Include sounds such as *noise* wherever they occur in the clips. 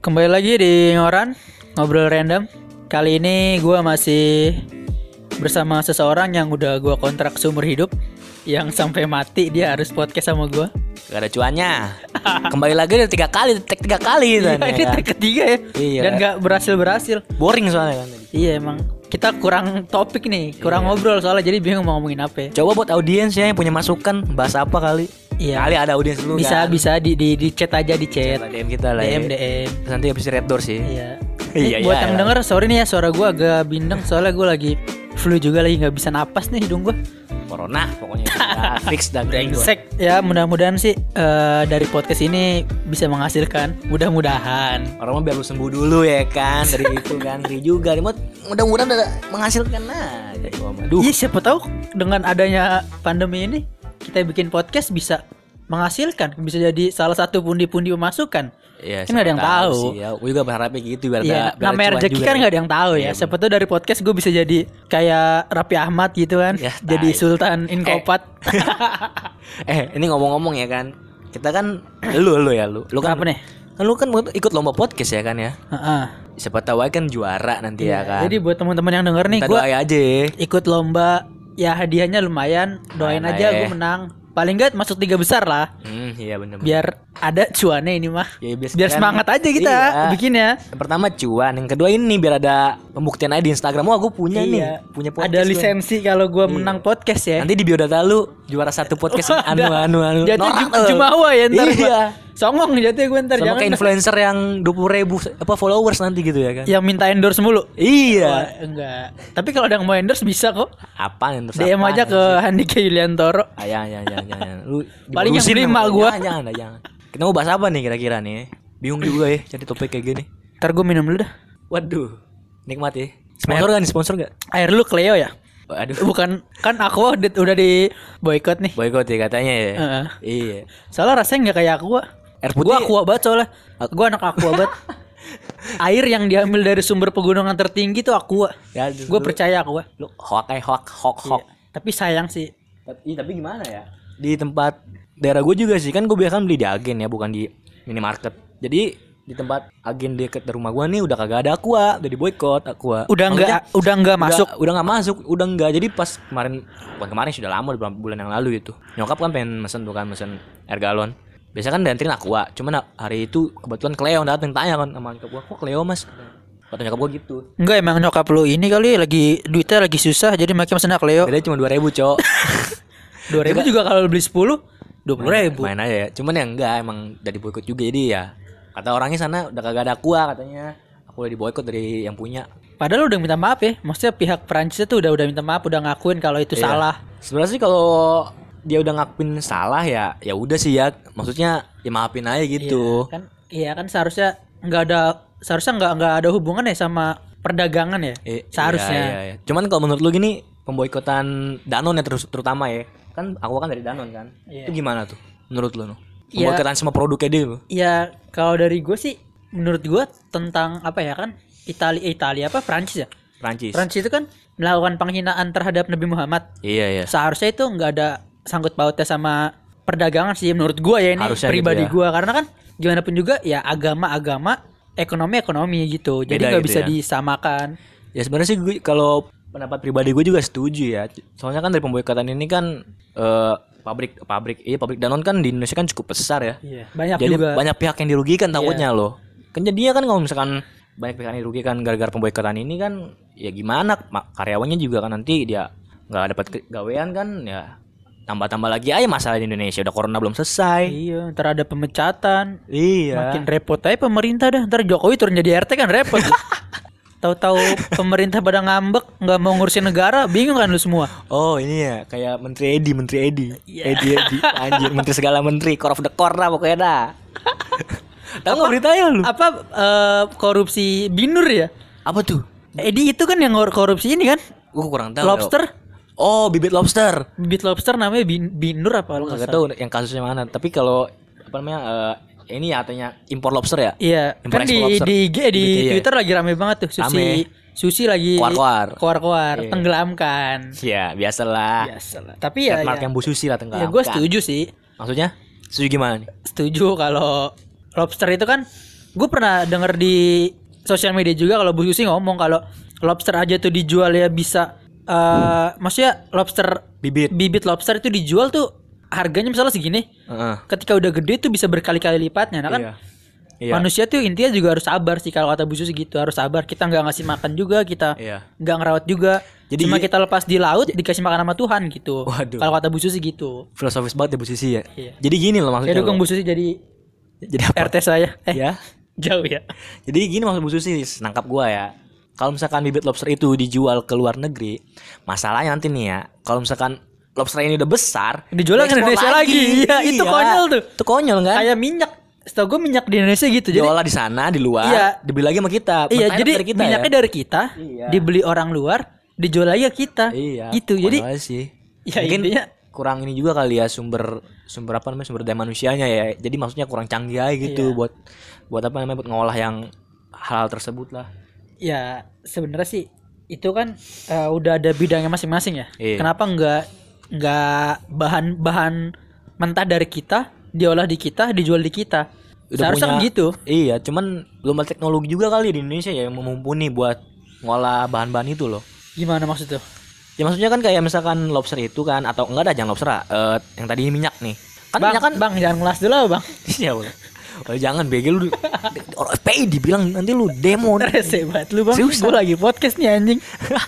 Kembali lagi di Ngoran Ngobrol Random. Kali ini gue masih bersama seseorang yang udah gue kontrak seumur hidup Yang sampai mati dia harus podcast sama gue Gak ada cuannya. Kembali lagi udah tiga kali Tek tiga kali Iya kan, ini ya. tag ketiga ya. Iya. Dan gak berhasil-berhasil. Boring soalnya kan. Iya emang. Kita kurang topik nih Kurang ngobrol soalnya jadi bingung mau ngomongin apa. Ya. Coba buat audiens ya yang punya masukan Bahas apa kali Iya. Kali ada audiens dulu Bisa kan bisa di, di, di chat aja di chat DM kita lah DM ya. DM Terus nanti habis red door sih Iya. *laughs* Iya, Nih, buat iya, yang iya. denger sorry nih ya suara gue agak bindeng soalnya gue lagi flu juga lagi nggak bisa napas nih hidung gue. Corona pokoknya ya, *laughs* Fix dan. Brengsek ya mudah-mudahan sih eh, dari podcast ini bisa menghasilkan mudah-mudahan. Orang mah biar lu sembuh dulu ya kan Dari *laughs* itu kan Ngeri juga Nih, Mudah-mudahan udah menghasilkan. Duh Iya siapa tahu dengan adanya pandemi ini kita bikin podcast bisa menghasilkan bisa jadi salah satu pundi-pundi pemasukan. Iya, Kan nggak ada yang siapa tahu. sih ya. Gue juga berharapnya gitu biar Iya, ada, biar ada namanya rezeki kan nih. nggak ada yang tahu ya. Iya, Siapa tahu dari podcast gue bisa jadi kayak Raffi Ahmad gitu kan, Ya, *laughs* jadi tai. Sultan Inkopat. *laughs* eh ini ngomong-ngomong ya kan kita kan lu lu ya lu lu kan Apa nih? kan lu kan ikut lomba podcast ya kan ya Heeh. siapa tahu kan juara nanti ya kan Jadi buat teman-teman yang denger nih, gue aja ya. ikut lomba ya hadiahnya lumayan. Doain aja lah gue ya. menang. Paling nggak masuk tiga besar lah. Hmm iya benar biar ada cuannya ini mah. Ya, biar semangat aja kita Iya. bikinnya yang pertama cuan yang kedua ini biar ada pembuktian aja di Instagram. Wah gue punya nih. Iya. punya podcast ada lisensi kalau gue menang podcast ya. Nanti di biodata lu juara satu podcast *laughs* anu anu anu. Jadi. Jumawa ya ntar iya. Songong jatuh gue ntar sama jangan kayak influencer yang dua puluh ribu apa followers nanti gitu ya kan? Yang minta endorse mulu? Iya. Enggak. Tapi kalau ada yang mau endorse bisa kok. Apa terus DM apaan aja ya? ke Handika Yuliantoro. Ah, jangan, jangan, jangan, jangan. Lu Paling yang beli dia. Gua. Jangan, jangan, jangan. Kita mau bahas apa nih kira-kira nih? Bingung juga ya cari topik kayak gini. ntar gue minum dulu dah Waduh, nikmat ya. Sponsor gak nih? Sponsor gak? air lu Cleo ya Waduh, bukan kan aku udah, di boykot nih boykot ya katanya ya. Heeh. Iya. Soalnya rasanya nggak kayak aqua. Air putih. Gua aqua banget soalnya. Gua anak aqua *laughs* banget. Air yang diambil dari sumber pegunungan tertinggi tuh aqua. Ya, Gue percaya aqua. Lu hoak hoak, hoak, hoak. Iya. Tapi sayang sih. Tapi, tapi gimana ya? Di tempat daerah gue juga sih kan gue biasa beli di agen ya bukan di minimarket. Jadi di tempat agen deket dari rumah gue nih udah kagak ada aqua, udah di boykot aqua. Udah Maksudnya- nggak udah nggak masuk. Udah, udah nggak masuk, udah nggak. Jadi pas kemarin, bukan kemarin sudah lama, beberapa bulan yang lalu itu. Nyokap kan pengen mesen tuh kan, mesen air galon. Biasa kan dianterin aqua, cuman hari itu kebetulan Cleo dateng tanya kan sama nyokap gua, kok Cleo mas? Kata nyokap gua gitu. Enggak emang nyokap lu ini kali lagi duitnya lagi susah jadi makin mesen Cleo. Bedanya cuma 2000 cok. Dua ribu *laughs* juga kalau beli sepuluh dua puluh ribu. Main aja ya. Cuman ya enggak, emang udah diboykot juga jadi ya. Kata orangnya sana udah kagak ada aqua katanya. Aku udah diboykot dari yang punya. Padahal udah minta maaf ya. Maksudnya pihak Prancis tuh udah udah minta maaf, udah ngakuin kalau itu Iya. salah. Sebenarnya sih kalau dia udah ngakuin salah ya, ya udah sih ya. Maksudnya ya maafin aja gitu. Iya, kan iya kan seharusnya nggak ada seharusnya nggak nggak ada hubungan ya sama perdagangan ya Eh, seharusnya iya, iya, iya. Cuman kalau menurut lu gini pemboikotan Danone ya terus terutama ya. Kan aku kan dari Danone kan. Iya. Itu gimana tuh menurut lu? No? Iya. Pemboikotan sama produknya dia lu. ya kalau dari gue sih menurut gue tentang apa ya kan Italia Italia apa Prancis ya Prancis. Prancis itu kan melakukan penghinaan terhadap Nabi Muhammad Iya, iya. seharusnya itu nggak ada sangkut pautnya sama perdagangan sih menurut gue ya ini Harusnya pribadi gitu ya. gue karena kan gimana pun juga ya agama agama ekonomi ekonomi gitu jadi nggak gitu bisa ya. disamakan Ya sebenarnya sih gue kalau pendapat pribadi gue juga setuju ya. Soalnya kan dari pemboikotan ini kan eh, pabrik pabrik iya pabrik Danone kan di Indonesia kan cukup besar ya. Iya, banyak Jadi juga Iya. banyak pihak yang dirugikan takutnya loh. Kan jadinya kan kalau misalkan banyak pihak yang dirugikan gara-gara pemboikotan ini kan ya gimana Ma- karyawannya juga kan nanti dia nggak dapat gawean kan ya tambah-tambah lagi aja masalah di Indonesia udah corona belum selesai. iya ntar ada pemecatan Iya. Makin repot aja pemerintah dah. Ntar Jokowi turun jadi RT kan repot. *laughs* Tahu-tahu pemerintah pada ngambek nggak mau ngurusin negara, bingung kan lu semua. Oh ini ya kayak Menteri Edi, Menteri Edi, Iya. Edi Edi, anjir Menteri segala Menteri, core of the core lah pokoknya dah. *laughs* Tahu nggak beritanya lu? Apa eh, korupsi Binur ya? Apa tuh? Edi itu kan yang korupsi ini kan? Gue kurang tahu. Lobster, Oh bibit lobster. bibit lobster namanya Bin- Binur apa lu Gue nggak tahu yang kasusnya mana. Tapi kalau apa namanya eh, ini ya impor lobster ya? Iya, Impor kan di lobster. di IG di Gitu, iya. Twitter lagi rame banget tuh Susi. Rame. Susi lagi Koar-koar. koar-koar, Iya. tenggelamkan. Ya biasalah. Biasalah. Tapi ya, Trademark ya, yang Bu Susi lah tenggelam. ya gue setuju sih. Maksudnya? Setuju gimana nih? Setuju kalau lobster itu kan gue pernah denger di sosial media juga kalau Bu Susi ngomong kalau lobster aja tuh dijual ya bisa eh maksudnya lobster Bibit. bibit lobster itu dijual tuh harganya misalnya segini Heeh. ketika udah gede tuh bisa berkali-kali lipatnya nah kan Iya. Iya. manusia tuh intinya juga harus sabar sih kalau kata Bu Susi gitu harus sabar kita nggak ngasih makan juga kita Iya. nggak ngerawat juga Jadi- cuma kita lepas di laut dikasih makan sama Tuhan gitu Waduh. kalau kata Bu Susi gitu Filosofis banget ya Bu Sisi ya. Iya. Jadi gini loh saya maksudnya. dukung loh. Bu Susi jadi Jadi apa? RT saya eh Ya. *laughs* jauh ya Jadi gini maksud Bu Susi, nangkap gua ya. Kalau misalkan bibit lobster itu dijual ke luar negeri, masalahnya nanti nih ya, kalau misalkan lobster ini udah besar, Dijual ke Indonesia lagi. *laughs* Iya, itu konyol tuh. Itu konyol kan? kayak minyak setahu gue minyak di Indonesia gitu jadi Diolah di sana, di luar, Iya. dibeli lagi sama kita. iya jadi dari kita minyaknya ya. dari kita Iya. dibeli orang luar dijual lagi ke kita Iya. gitu jadi sih. Ya, Mungkin intinya- kurang ini juga kali ya sumber sumber apa namanya sumber daya manusianya ya. Jadi maksudnya kurang canggih aja gitu Iya. buat buat apa namanya buat ngolah yang hal tersebut lah. ya sebenarnya sih itu kan eh, udah ada bidangnya masing-masing ya Iya. kenapa nggak nggak bahan bahan mentah dari kita diolah di kita dijual di kita seharusnya kan gitu Iya, cuman belum ada teknologi juga kali di Indonesia ya yang mumpuni buat ngolah bahan-bahan itu loh. gimana maksudnya Ya maksudnya kan kayak misalkan lobster itu kan atau enggak ada jangan lobster eh, yang tadi minyak nih. Kan bang minyak kan bang jangan ngelas dulu bang *laughs* Iya, Bang. Oh, jangan begel lu. Orang FPI dibilang nanti lu demo. *laughs* rese banget lu bang gue lagi podcast nih anjing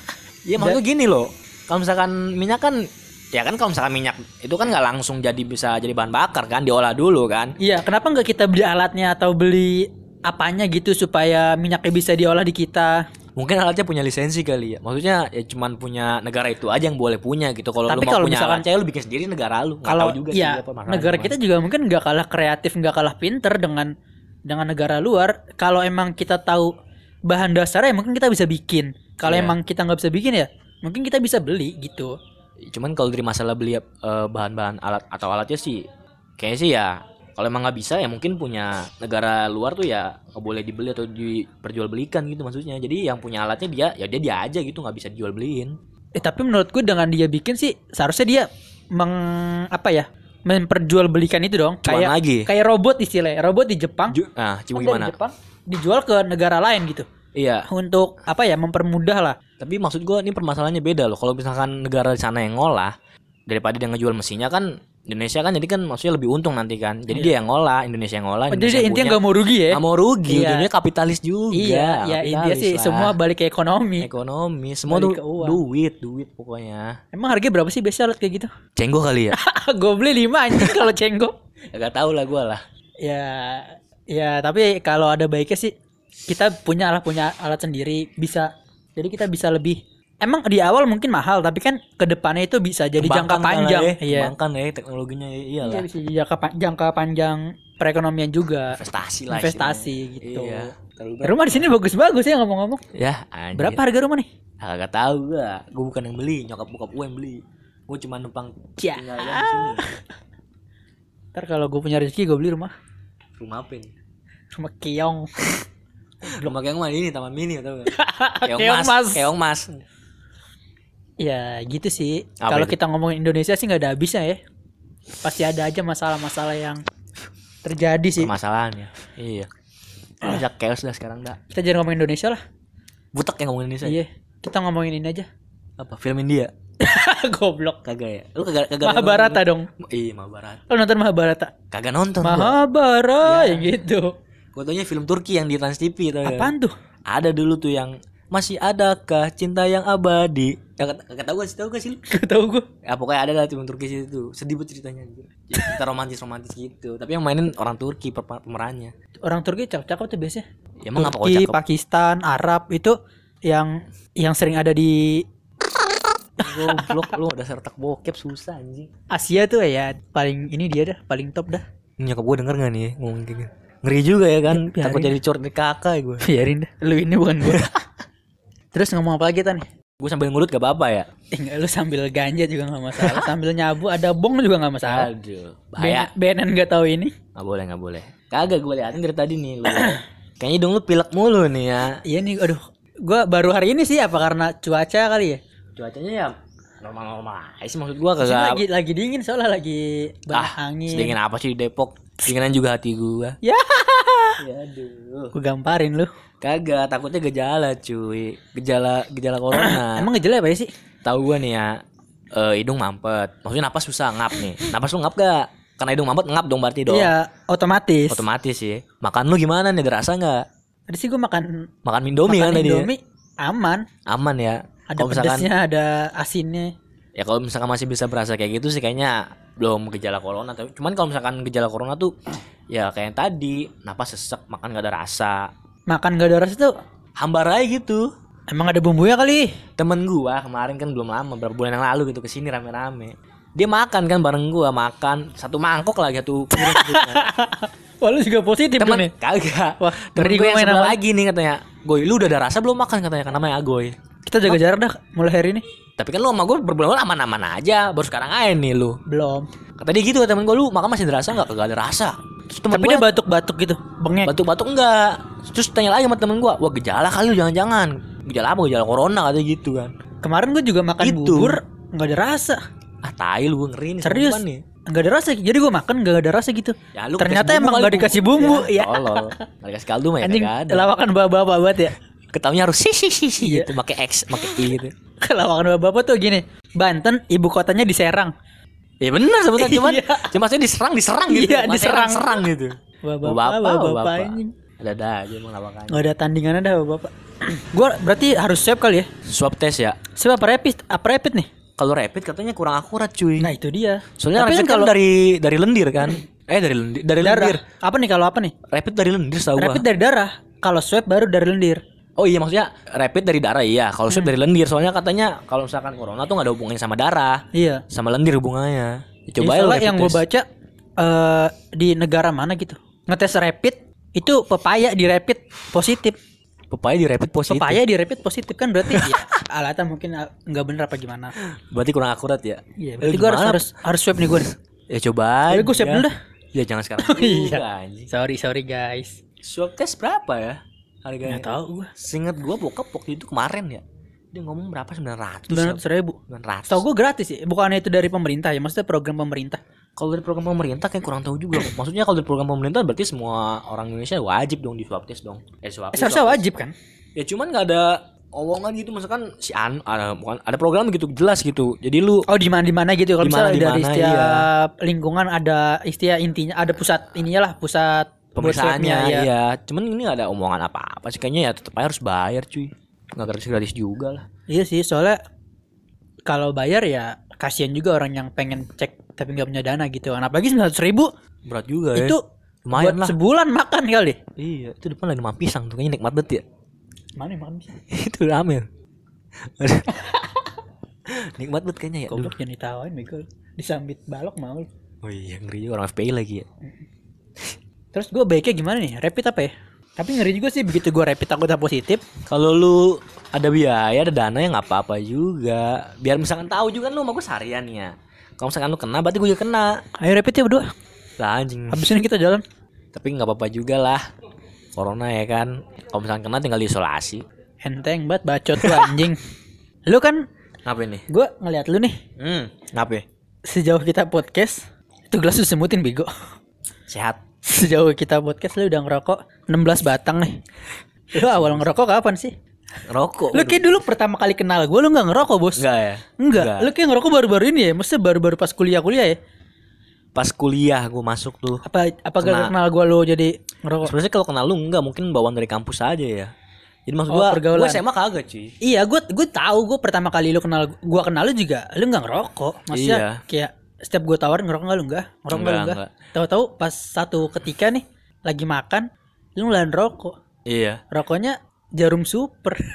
*laughs* Iya, maksudnya gini loh. Kalau misalkan minyak kan ya kan kalau misalkan minyak itu kan nggak langsung jadi bisa jadi bahan bakar kan diolah dulu kan Iya, kenapa nggak kita beli alatnya atau beli apanya gitu supaya minyaknya bisa diolah di kita? mungkin alatnya punya lisensi kali ya maksudnya ya cuman punya negara itu aja yang boleh punya gitu kalau lu Tapi mau kalau punya misalkan- alat lu bikin sendiri negara lu Kalau tahu juga sih ya apa masalahnya negara kita juga mungkin nggak kalah kreatif, nggak kalah pinter dengan dengan negara luar. Kalau emang kita tahu bahan dasarnya, mungkin kita bisa bikin. Kalau Iya. emang kita nggak bisa bikin ya, mungkin kita bisa beli gitu. Cuman kalau dari masalah beli eh, bahan-bahan alat atau alatnya sih kayaknya sih ya kalau emang nggak bisa ya mungkin punya negara luar tuh ya nggak boleh dibeli atau diperjualbelikan gitu maksudnya jadi yang punya alatnya dia ya dia dia aja gitu nggak bisa dijual beliin Eh tapi menurut gue dengan dia bikin sih seharusnya dia meng apa ya memperjualbelikan itu dong. Kayak lagi. kayak robot istilahnya. Robot di Jepang. Ju- nah cuma gimana Jepang dijual ke negara lain gitu. Iya Untuk apa ya mempermudah lah. tapi maksud gua ini permasalahannya beda loh kalau misalkan negara di sana yang ngolah daripada dia ngejual mesinnya kan Indonesia kan jadi kan maksudnya lebih untung nanti kan jadi dia yang ngolah Indonesia yang ngolah Oh, Indonesia jadi intinya nggak mau rugi ya? Nggak mau rugi Iya. ujungnya kapitalis juga Iya, ya intinya sih lah. semua balik ke ekonomi. ekonomi semua Balik uang. duit duit pokoknya Emang harganya berapa sih biasa alat kayak gitu? cenggo kali ya *laughs* gue beli 5 anjing kalau cenggo. *laughs* Gak tahu lah gue lah Ya, ya tapi kalau ada baiknya sih kita punya lah punya alat sendiri bisa. Jadi kita bisa lebih. Emang di awal mungkin mahal tapi kan ke depannya itu bisa jadi jangka Kembangkan panjang. lah ya, Iya. kembangkan ya teknologinya ya, Iya iyalah bisa jadi jangka, jangka panjang perekonomian juga. investasi lah Investasi istilahnya. gitu. iya Ya, Rumah di sini bagus-bagus ya ngomong-ngomong. ya anjir. Berapa harga rumah nih? Ah, Gak tahu gua gue bukan yang beli nyokap bokap gue yang beli gue cuma numpang Ya. tinggal di sini Ntar kalau gue punya rezeki gue beli rumah. rumah apa ini Rumah keong. *laughs* rumah kayak mana ini taman mini atau Keong mas. keong mas Ya gitu sih. Kalau kita ngomongin Indonesia sih nggak ada habisnya ya. Pasti ada aja masalah-masalah yang terjadi sih. masalahnya iya Indonesia chaos dah sekarang dah Kita jangan ngomongin Indonesia lah. butek yang ngomongin Indonesia Iya. Kita ngomongin ini aja. apa film India *laughs* Goblok. kagak ya lu kagak kagak Mahabharata dong. iya Mahabharata Lo nonton Mahabharata? kagak nonton. Mahabharata yang gitu. Fotonya film Turki yang di Trans TV tau ya? Apaan tuh? Ada dulu tuh yang masih adakah cinta yang abadi? Ya kata kata tahu gak sih tahu gak sih? Gak tau gue. Ya pokoknya ada lah film Turki situ. Sedih banget ceritanya gitu. Cerita romantis romantis gitu. Tapi yang mainin orang Turki pemerannya. Orang Turki cakep-cakep tuh biasanya. Ya emang apa kok Turki, cakep? Pakistan, Arab itu yang yang sering ada di Goblok lu udah sertak bokep susah anjing. Asia tuh ya paling ini dia dah paling top dah. Nyokap gue denger gak nih ngomong kayak gitu? Ngeri juga ya kan? Ya, biarin. Takut jadi dari kakak gue. *laughs* Biarin dah. Lu ini bukan gue. *laughs* Terus ngomong apa lagi tadi? Gue sambil ngurut gak apa-apa ya? Eh, enggak, lu sambil ganja juga nggak masalah, sambil nyabu ada bong juga nggak masalah. Aduh, bahaya. BNN nggak tahu ini. Gak boleh gak boleh. Kagak gue liatin dari tadi nih lu. *coughs* Kayaknya hidung lu pilek mulu nih ya. Iya nih, aduh, gua baru hari ini sih apa karena cuaca kali ya? cuacanya ya normal-normal aja sih maksud gua Sini kagak lagi lagi dingin soalnya lagi ah angin. sedingin apa sih di Depok Keinginan juga hati gua. Ya, Ya aduh. gue gamparin lu. Kagak, takutnya gejala cuy. Gejala gejala corona. *clears throat* Emang gejala apa ya sih? Tahu gua nih ya. eh, hidung mampet. Maksudnya napas susah ngap nih. Napas lu ngap gak? Karena hidung mampet ngap dong berarti dong. Iya, otomatis. Otomatis sih. Makan lu gimana nih? Ada rasa nggak? Tadi sih gue makan Makan Indomie makan kan tadi. ya? Indomie aman. Aman ya. Ada misalkan pedasnya, ada asinnya. ya kalau misalkan masih bisa berasa kayak gitu sih kayaknya belum gejala corona tapi cuman kalau misalkan gejala corona tuh ya kayak yang tadi napas sesek makan gak ada rasa. Makan gak ada rasa tuh? Hambar aja gitu. Emang ada bumbunya kali. temen gua kemarin kan belum lama beberapa bulan yang lalu gitu ke sini rame-rame. Dia makan kan bareng gua makan satu mangkok lagi satu piring gitu kan. *laughs* Wah lu juga positif temen nih. kagak. Wah, temen gua yang sebelah lagi nih katanya. Goy lu udah ada rasa belum makan? Katanya kan namanya Agoy. Kita jaga jarak dah mulai hari ini. Tapi kan lu sama gue berbulan aman-aman aja baru sekarang aja nih lu Belum. kata dia gitu temen gue lu makan masih ada rasa nggak kagak ada rasa terus temen Tapi gua- dia batuk-batuk gitu, bengek. batuk-batuk enggak terus tanya lagi sama temen gua wah gejala kali lu jangan-jangan gejala apa gejala corona katanya gitu kan Kemarin gue juga makan Itu. bubur nggak ada rasa. ah tai lu ngeri nih Serius? nih Nggak ada rasa. Jadi gue makan nggak ada rasa gitu. ya, lu Ternyata emang nggak dikasih bumbu. ya, Ya. tolol nggak dikasih kaldu mah ya Anjing lawakan bapak-bapak banget ya. Ketawanya harus sih sih sih sih Iya. gitu pakai x pakai i gitu *laughs* Lawakan bapak-bapak tuh gini. Banten ibu kotanya di Serang. ya bener sebetulnya *laughs* cuman Iya. cuma saya diserang diserang gitu Iya, diserang. serang gitu Bapak-bapak, bapak bapak-bapak bapak anjing. ada ada aja emang Nggak ada tandingannya dah bapak. *clears throat* gue berarti harus swab kali ya. swab test ya Swab apa rapid? Apa rapid nih? kalau rapid katanya kurang akurat cuy Nah itu dia. soalnya Tapi rapid kan kan kalau dari dari lendir kan eh dari lendir dari lendir darah. Apa nih kalau apa nih? rapid dari lendir tahu gua Rapid dari darah. Kalau swab baru dari lendir. Oh iya maksudnya rapid dari darah iya. Kalau Hmm. swab dari lendir soalnya katanya kalau misalkan corona tuh nggak ada hubungannya sama darah, Iya. sama lendir hubungannya. Ya, Coba ya yang gue baca eh di negara mana gitu ngetes rapid itu pepaya di rapid positif. Pepaya di rapid positif. Pepaya di rapid positif kan berarti ya *laughs* alatnya mungkin nggak bener apa gimana. Berarti kurang akurat ya. Iya, Eh, berarti gue harus harus harus swab nih gue. Ya coba. Tapi gue swab dulu dah. Ya jangan sekarang. *laughs* Iya. anjing. Sorry sorry guys. Swab test berapa ya? Harganya. Nggak tahu gue. Seingat gua bokap waktu itu kemarin ya. Dia ngomong berapa 900. Sembilan ratus ribu. 900. Tahu gue gratis sih. Bukannya itu dari pemerintah ya? Maksudnya program pemerintah. Kalau dari program pemerintah kayak kurang tahu juga. *laughs* Maksudnya kalau dari program pemerintah berarti semua orang Indonesia wajib dong di swab test dong. Eh swab. Eh, seharusnya swab test. wajib kan? Ya cuman nggak ada omongan gitu misalkan si an ada bukan ada program gitu jelas gitu. Jadi lu Oh di mana di mana gitu kalau Di mana, misalnya di dari mana, iya. setiap lingkungan ada istilah intinya ada pusat ininya lah pusat pemeriksaannya ya. iya. Cuman ini nggak ada omongan apa-apa sih kayaknya ya tetap harus bayar cuy. Nggak gratis-gratis juga lah. Iya sih soalnya kalau bayar ya kasihan juga orang yang pengen cek tapi nggak punya dana gitu. kan. Apalagi sembilan ribu Berat juga ya. itu lumayan buat lah. sebulan makan kali. Iya, itu depan lagi makan pisang tuh kayaknya nikmat banget ya. Mana makan bisa? *laughs* itu rame. *laughs* nikmat banget kayaknya ya. Goblok jangan ditawain bego. Disambit balok mau. Oh iya ngeri juga orang FPI lagi ya. Terus gue baiknya gimana nih? Rapid apa ya? Tapi ngeri juga sih begitu gue rapid takutnya positif. Kalau lu ada biaya, ada dana ya nggak apa-apa juga. Biar misalkan tahu juga kan lu sama gue seharian ya. Kalau misalkan lu kena, berarti gue juga kena. Ayo rapid ya berdua. Lah anjing. Habis ini kita jalan. Tapi nggak apa-apa juga lah. Corona ya kan. Kalau misalkan kena tinggal diisolasi. Enteng banget bacot tuh anjing. *laughs* lu kan Ngapain nih? gue ngeliat lu nih Hmm, ngapain? sejauh kita podcast itu gelas lu semutin bego. Sehat. Sejauh kita podcast lu udah ngerokok 16 batang nih. Lu awal ngerokok kapan sih? Rokok. Lu kayak dulu pertama kali kenal gue lu nggak ngerokok bos? Enggak ya? Enggak. Lu kayak ngerokok baru-baru ini ya? Maksudnya baru-baru pas kuliah-kuliah ya? Pas kuliah gue masuk tuh. Apa apa gak Kena. kenal gue lu jadi ngerokok? Sebenarnya kalau kenal lu enggak, mungkin bawaan dari kampus aja ya. Jadi maksud Oh, gua, pergaulan. gua SMA kagak cuy. Iya, gue gue tahu gue pertama kali lu kenal gue kenal lu juga lu nggak ngerokok. Maksudnya Iya. kayak setiap gue tawarin ngerokok nggak lu nggak? Ngerokok nggak lu nggak? Tahu-tahu pas satu ketika nih lagi makan lu ngelain rokok. Iya. Rokoknya jarum super. *laughs*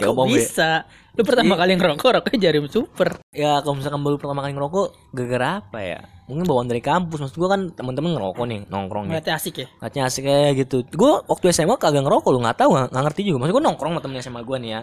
Ya, Kok Be. bisa? Lu pertama kali ngerokok rokoknya jarum super. Ya kalau misalkan baru pertama kali ngerokok gara-gara apa ya? Mungkin bawaan dari kampus. Maksud gua kan teman-teman ngerokok nih, nongkrong nih. Ngeliatnya asik ya. Katanya asik kayak gitu. Gua waktu SMA kagak ngerokok lu nggak tahu nggak nggak ngerti juga. Maksud gua nongkrong sama temen SMA gua nih ya.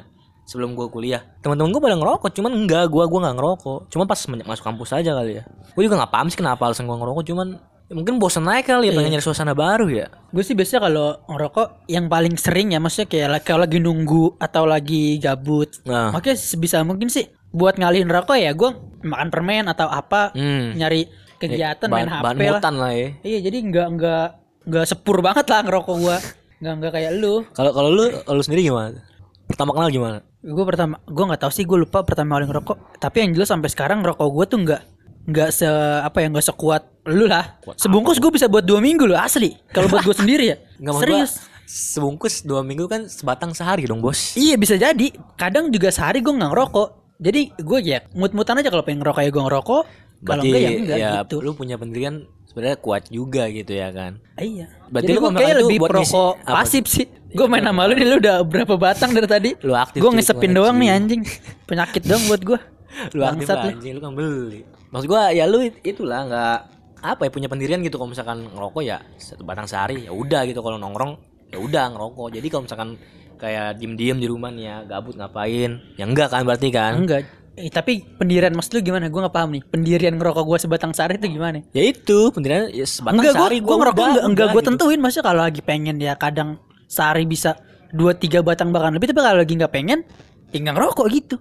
Sebelum gua kuliah, teman-teman gua pada ngerokok, cuman enggak, gua gua nggak ngerokok. Cuma pas masuk kampus aja kali ya. Gua juga nggak paham sih kenapa alasan gua ngerokok, cuman ya mungkin bosan aja kali ya pengen nyari suasana baru ya. Gue sih biasanya kalau ngerokok yang paling sering ya maksudnya kayak la- kalau lagi nunggu atau lagi gabut. Nah, Oke sebisa mungkin sih buat ngalihin rokok ya gue makan permen atau apa hmm. nyari kegiatan bahan, main HP bahan lah. lah ya. Iya, jadi nggak nggak nggak sepur banget lah ngerokok gua. Nggak nggak kayak lu. Kalau kalau lu lu sendiri gimana? Pertama kenal gimana? Gue pertama, gue nggak tahu sih, gue lupa pertama kali ngerokok. Tapi yang jelas sampai sekarang ngerokok gue tuh nggak nggak se apa ya nggak sekuat lu lah. Kuat Sebungkus gue bisa buat dua minggu loh asli. Kalau buat gue *laughs* sendiri ya. Nggak Serius. gua, sebungkus dua minggu kan sebatang sehari dong bos. Iya bisa jadi. Kadang juga sehari gue nggak ngerokok. Jadi gue ya mut-mutan aja kalau pengen ngerokok ya gue ngerokok. Kalau enggak ya enggak ya gitu. lu punya pendirian sebenarnya kuat juga gitu ya kan. Iya. Berarti Jadi lu kayak lebih buat perokok pasif sih. Gue main sama lu nih lu udah berapa batang dari tadi. Lu aktif, Gue ngesepin doang nih anjing. Penyakit dong buat gue. *laughs* Lu aktif lah, anjing lu kan beli. Maksud gua ya lu it- itulah nggak apa ya punya pendirian gitu kalau misalkan ngerokok ya satu batang sehari ya udah gitu kalau nongkrong ya udah ngerokok. Jadi kalau misalkan kayak diem-diem di rumah nih ya gabut ngapain ya enggak kan berarti kan Enggak. Eh, tapi pendirian mas lu gimana? Gue nggak paham nih. Pendirian ngerokok gue sebatang sehari itu gimana? ya itu pendirian ya sebatang enggak gue sehari gue ngerokok enggak, enggak udah gue gitu. tentuin maksudnya kalau lagi pengen ya kadang sehari bisa dua tiga batang bahkan lebih tapi kalau lagi nggak pengen ya nggak ngerokok gitu.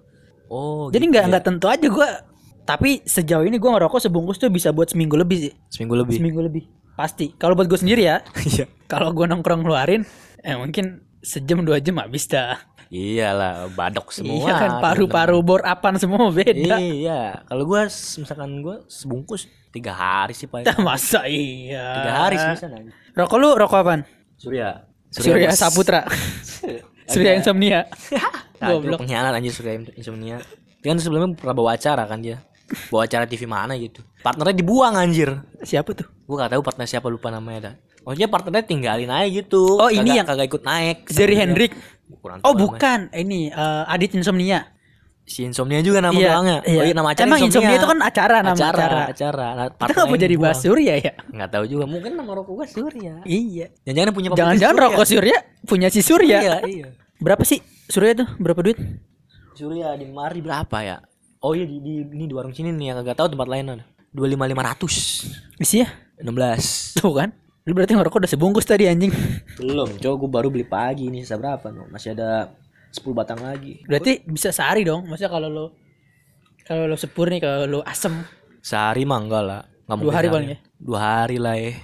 Oh jadi gitu nggak ya. nggak tentu aja gue tapi sejauh ini gue ngerokok sebungkus tuh bisa buat seminggu lebih sih. Seminggu lebih? Seminggu lebih. Pasti. Kalau buat gue sendiri ya *laughs* iya. kalau gue nongkrong ngeluarin eh mungkin sejam dua jam habis dah iyalah badok semua. Iya kan paru-paru bor apan semua beda. Iya. Kalau gua s- misalkan gua sebungkus tiga hari sih paling. *laughs* Masa iya? Tiga hari sih bisa nanti rokok lu rokok apaan? Surya Surya. Saputra. *laughs* Surya Insomnia. Goblok. pengkhianat anjir Surya Insomnia. Dia kan sebelumnya pernah bawa acara kan dia. Bawa acara TV mana gitu. Partnernya dibuang anjir. Siapa tuh? Gua gak tahu partner siapa lupa namanya dah. Maksudnya partnernya tinggalin aja gitu. Oh, ini Kagak- yang- Kagak ikut naik Jerry Hendrik. Oh bukan, ini eh, Adit Insomnia. Si Insomnia juga nama Iya, belakangnya iya. Oh iya nama acara Emang Insomnia itu kan acara, nama acara. Acara, acara. Nah, Kita kenapa jadi bahas Surya ya? Nggak tahu juga Mungkin nama rokok gua Surya Iya. Jangan-jangan punya Jangan-jangan rokok Surya punya si Surya. Iya iya Berapa sih Surya tuh? Berapa duit? Surya di mari berapa ya Oh iya di, di ini di warung sini nih yang kagak tahu tempat lain ada dua lima lima ratus Isi ya? enam belas Tuh kan. Lu berarti ngerokok udah sebungkus tadi anjing. belum coba gue baru beli pagi ini sisa berapa masih ada 10 batang lagi Berarti bisa sehari dong. Maksudnya kalau lo kalau lo sepur nih kalau lo asem. sehari mah enggak lah nggak Dua hari paling ya? dua hari lah ya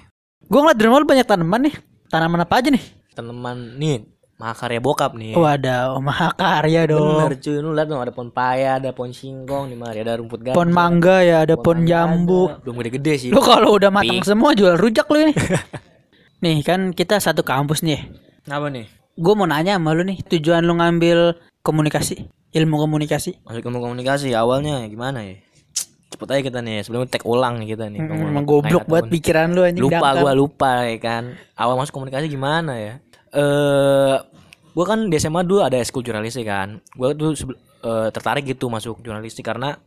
Gua ngeliat di rumah lu banyak tanaman nih. Tanaman apa aja nih? tanaman nih mahakarya bokap nih Oh ada oh, mahakarya dong. bener cuy lu lihat dong ada pohon paya ada pohon singkong di mari ada rumput gajah Pohon mangga ya, ada pohon jambu. ada. belum gede-gede sih Lu kalau udah matang Pi. semua jual rujak lu ini. *laughs* nih kan kita satu kampus nih. apa nih Gue mau nanya sama lu nih, tujuan lu ngambil komunikasi, ilmu komunikasi. masuk ilmu komunikasi awalnya gimana ya? Cepet aja kita nih sebelum tek ulang nih kita nih. Hmm, Emang goblok banget pikiran lu anjing lupa gua lupa ya kan? Awal masuk komunikasi gimana ya? Eh gua kan di SMA dulu ada ekskul jurnalistik kan. Gua tuh eh, tertarik gitu masuk jurnalistik karena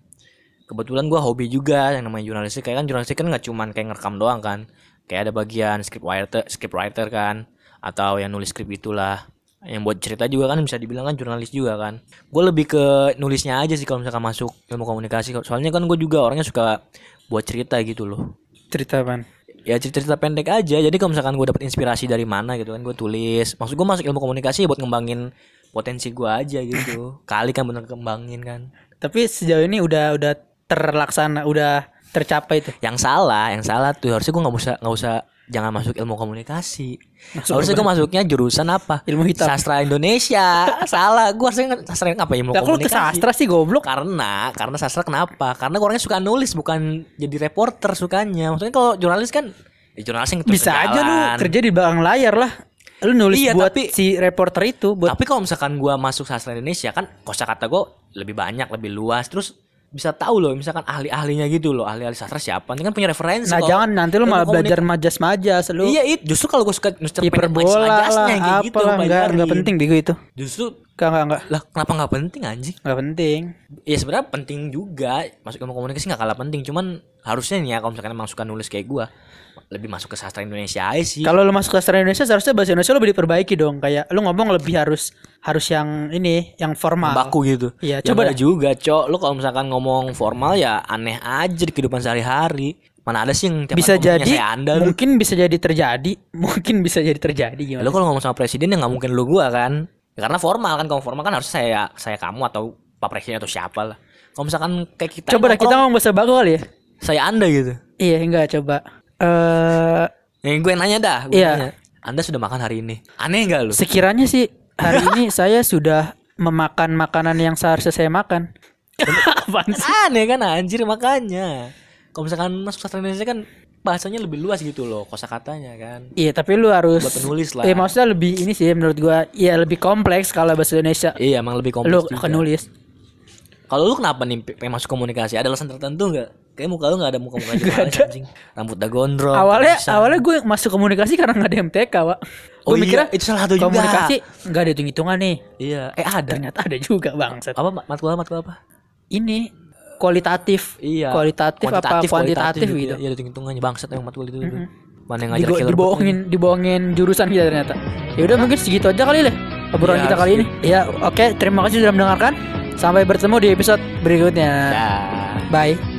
kebetulan gua hobi juga yang namanya jurnalistik. Kayak kan jurnalistik kan nggak cuman kayak ngerekam doang kan. Kayak ada bagian script writer script writer kan atau yang nulis skrip itulah. Yang buat cerita juga kan bisa dibilang kan jurnalis juga kan. Gue lebih ke nulisnya aja sih kalau misalkan masuk ilmu komunikasi. Soalnya kan gue juga orangnya suka buat cerita gitu loh. Cerita apaan? ya cerita-cerita pendek aja. Jadi kalau misalkan gue dapet inspirasi dari mana gitu kan gue tulis. Maksud gue masuk ilmu komunikasi ya buat ngembangin potensi gue aja gitu. Kali kan bener kembangin kan. Tapi sejauh ini udah udah terlaksana, udah tercapai tuh. yang salah yang salah tuh harusnya gue nggak usah nggak usah jangan masuk ilmu komunikasi Masuk harusnya gue masuknya jurusan apa Ilmu hitam. sastra Indonesia *laughs* salah gue harusnya sastra apa ilmu Lah kalau ke komunikasi sastra sih goblok. karena karena sastra kenapa karena gue orangnya suka nulis bukan jadi reporter sukanya maksudnya kalau jurnalis kan ya jurnalis yang Bisa aja lu jalan. kerja di belakang layar lah. Lu nulis Iya, buat tapi- si reporter itu buat Tapi kalau misalkan gua masuk sastra Indonesia kan kosakata gua lebih banyak, lebih luas, terus bisa tahu loh misalkan ahli-ahlinya gitu loh, ahli-ahli sastra siapa. Ini kan punya referensi. Nah, kalau jangan nanti lu ilmu malah belajar majas-majas lu. Iya, itu justru kalau gua suka hiperbola lah, kayak gitu, apalah enggak enggak penting bego itu. Justru Enggak enggak enggak. lah kenapa nggak penting anjing? Enggak penting. Ya sebenarnya penting juga masuk ilmu komunikasi nggak kalah penting, cuman harusnya nih ya kalau misalkan emang suka nulis kayak gua lebih masuk ke sastra Indonesia aja sih. Kalau lu masuk ke sastra Indonesia seharusnya bahasa Indonesia lu lebih diperbaiki dong. Kayak lu ngomong lebih harus harus yang ini, yang formal. baku gitu. Iya, Ya, coba juga, Cok. Lu kalau misalkan ngomong formal ya aneh aja di kehidupan sehari-hari. Mana ada sih yang tiap bisa jadi saya Anda lu. mungkin bisa jadi terjadi, *laughs* mungkin bisa jadi terjadi gimana? Lu kalau ngomong sama presiden ya nggak mungkin lu gua kan. Ya, karena formal kan, kalau formal kan harus saya saya kamu atau Pak Presiden atau siapa lah. Kalau misalkan kayak kita Coba dah kita ngomong bahasa baku kali ya. saya anda gitu Iya enggak coba. Eh yang gue nanya dah gue Iya. nanya, anda sudah makan hari ini aneh nggak lu sekiranya sih hari ini *laughs* saya sudah memakan makanan yang seharusnya saya makan. *laughs* Apaan sih? aneh kan anjir makanya kalau misalkan masuk sastra Indonesia kan bahasanya lebih luas gitu loh kosakatanya kan. Iya tapi lu harus Buat penulis lah. Iya maksudnya lebih ini sih menurut gua Iya lebih kompleks kalau bahasa Indonesia. Iya emang lebih kompleks Lu juga. nulis. Kalau lu kenapa nih pe- pengen masuk komunikasi? Ada alasan tertentu nggak? Kayak muka lu nggak ada muka muka juga anjing. Rambut dah gondrong Awalnya bisa. awalnya gue masuk komunikasi karena nggak ada MTK Wak. Oh Gue iya, mikirnya itu salah satu juga. Komunikasi nggak ada hitung-hitungan nih. Iya. Eh ada. Ternyata ada juga bangsat. Apa mat- matkul apa? Matkul apa? Ini kualitatif iya Kualitatif, apa kuantitatif ya. gitu iya ada hitungannya bangsat yang matkul itu, itu. mana yang ngajar killer dibohongin dibohongin jurusan kita ternyata. Ya udah mungkin segitu aja kali lah obrolan Iya, kita kali ini. Ya oke terima kasih sudah mendengarkan. Sampai bertemu di episode berikutnya. Dah. Bye.